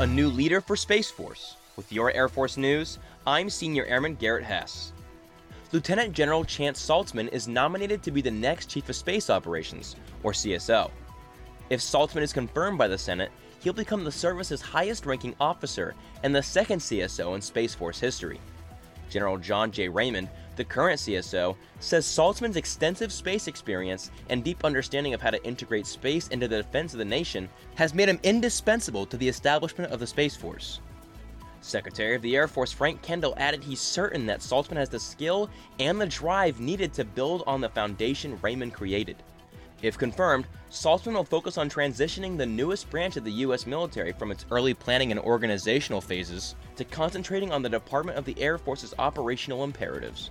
A new leader for Space Force. With your Air Force news, I'm Senior Airman Garrett Hess. Lieutenant General Chance Saltzman is nominated to be the next Chief of Space Operations, or CSO. If Saltzman is confirmed by the Senate, he'll become the service's highest ranking officer and the second CSO in Space Force history. General John J. Raymond, the current CSO, says Saltzman's extensive space experience and deep understanding of how to integrate space into the defense of the nation has made him indispensable to the establishment of the Space Force. Secretary of the Air Force Frank Kendall added he's certain that Saltzman has the skill and the drive needed to build on the foundation Raymond created. If confirmed, Saltzman will focus on transitioning the newest branch of the U.S. military from its early planning and organizational phases to concentrating on the Department of the Air Force's operational imperatives.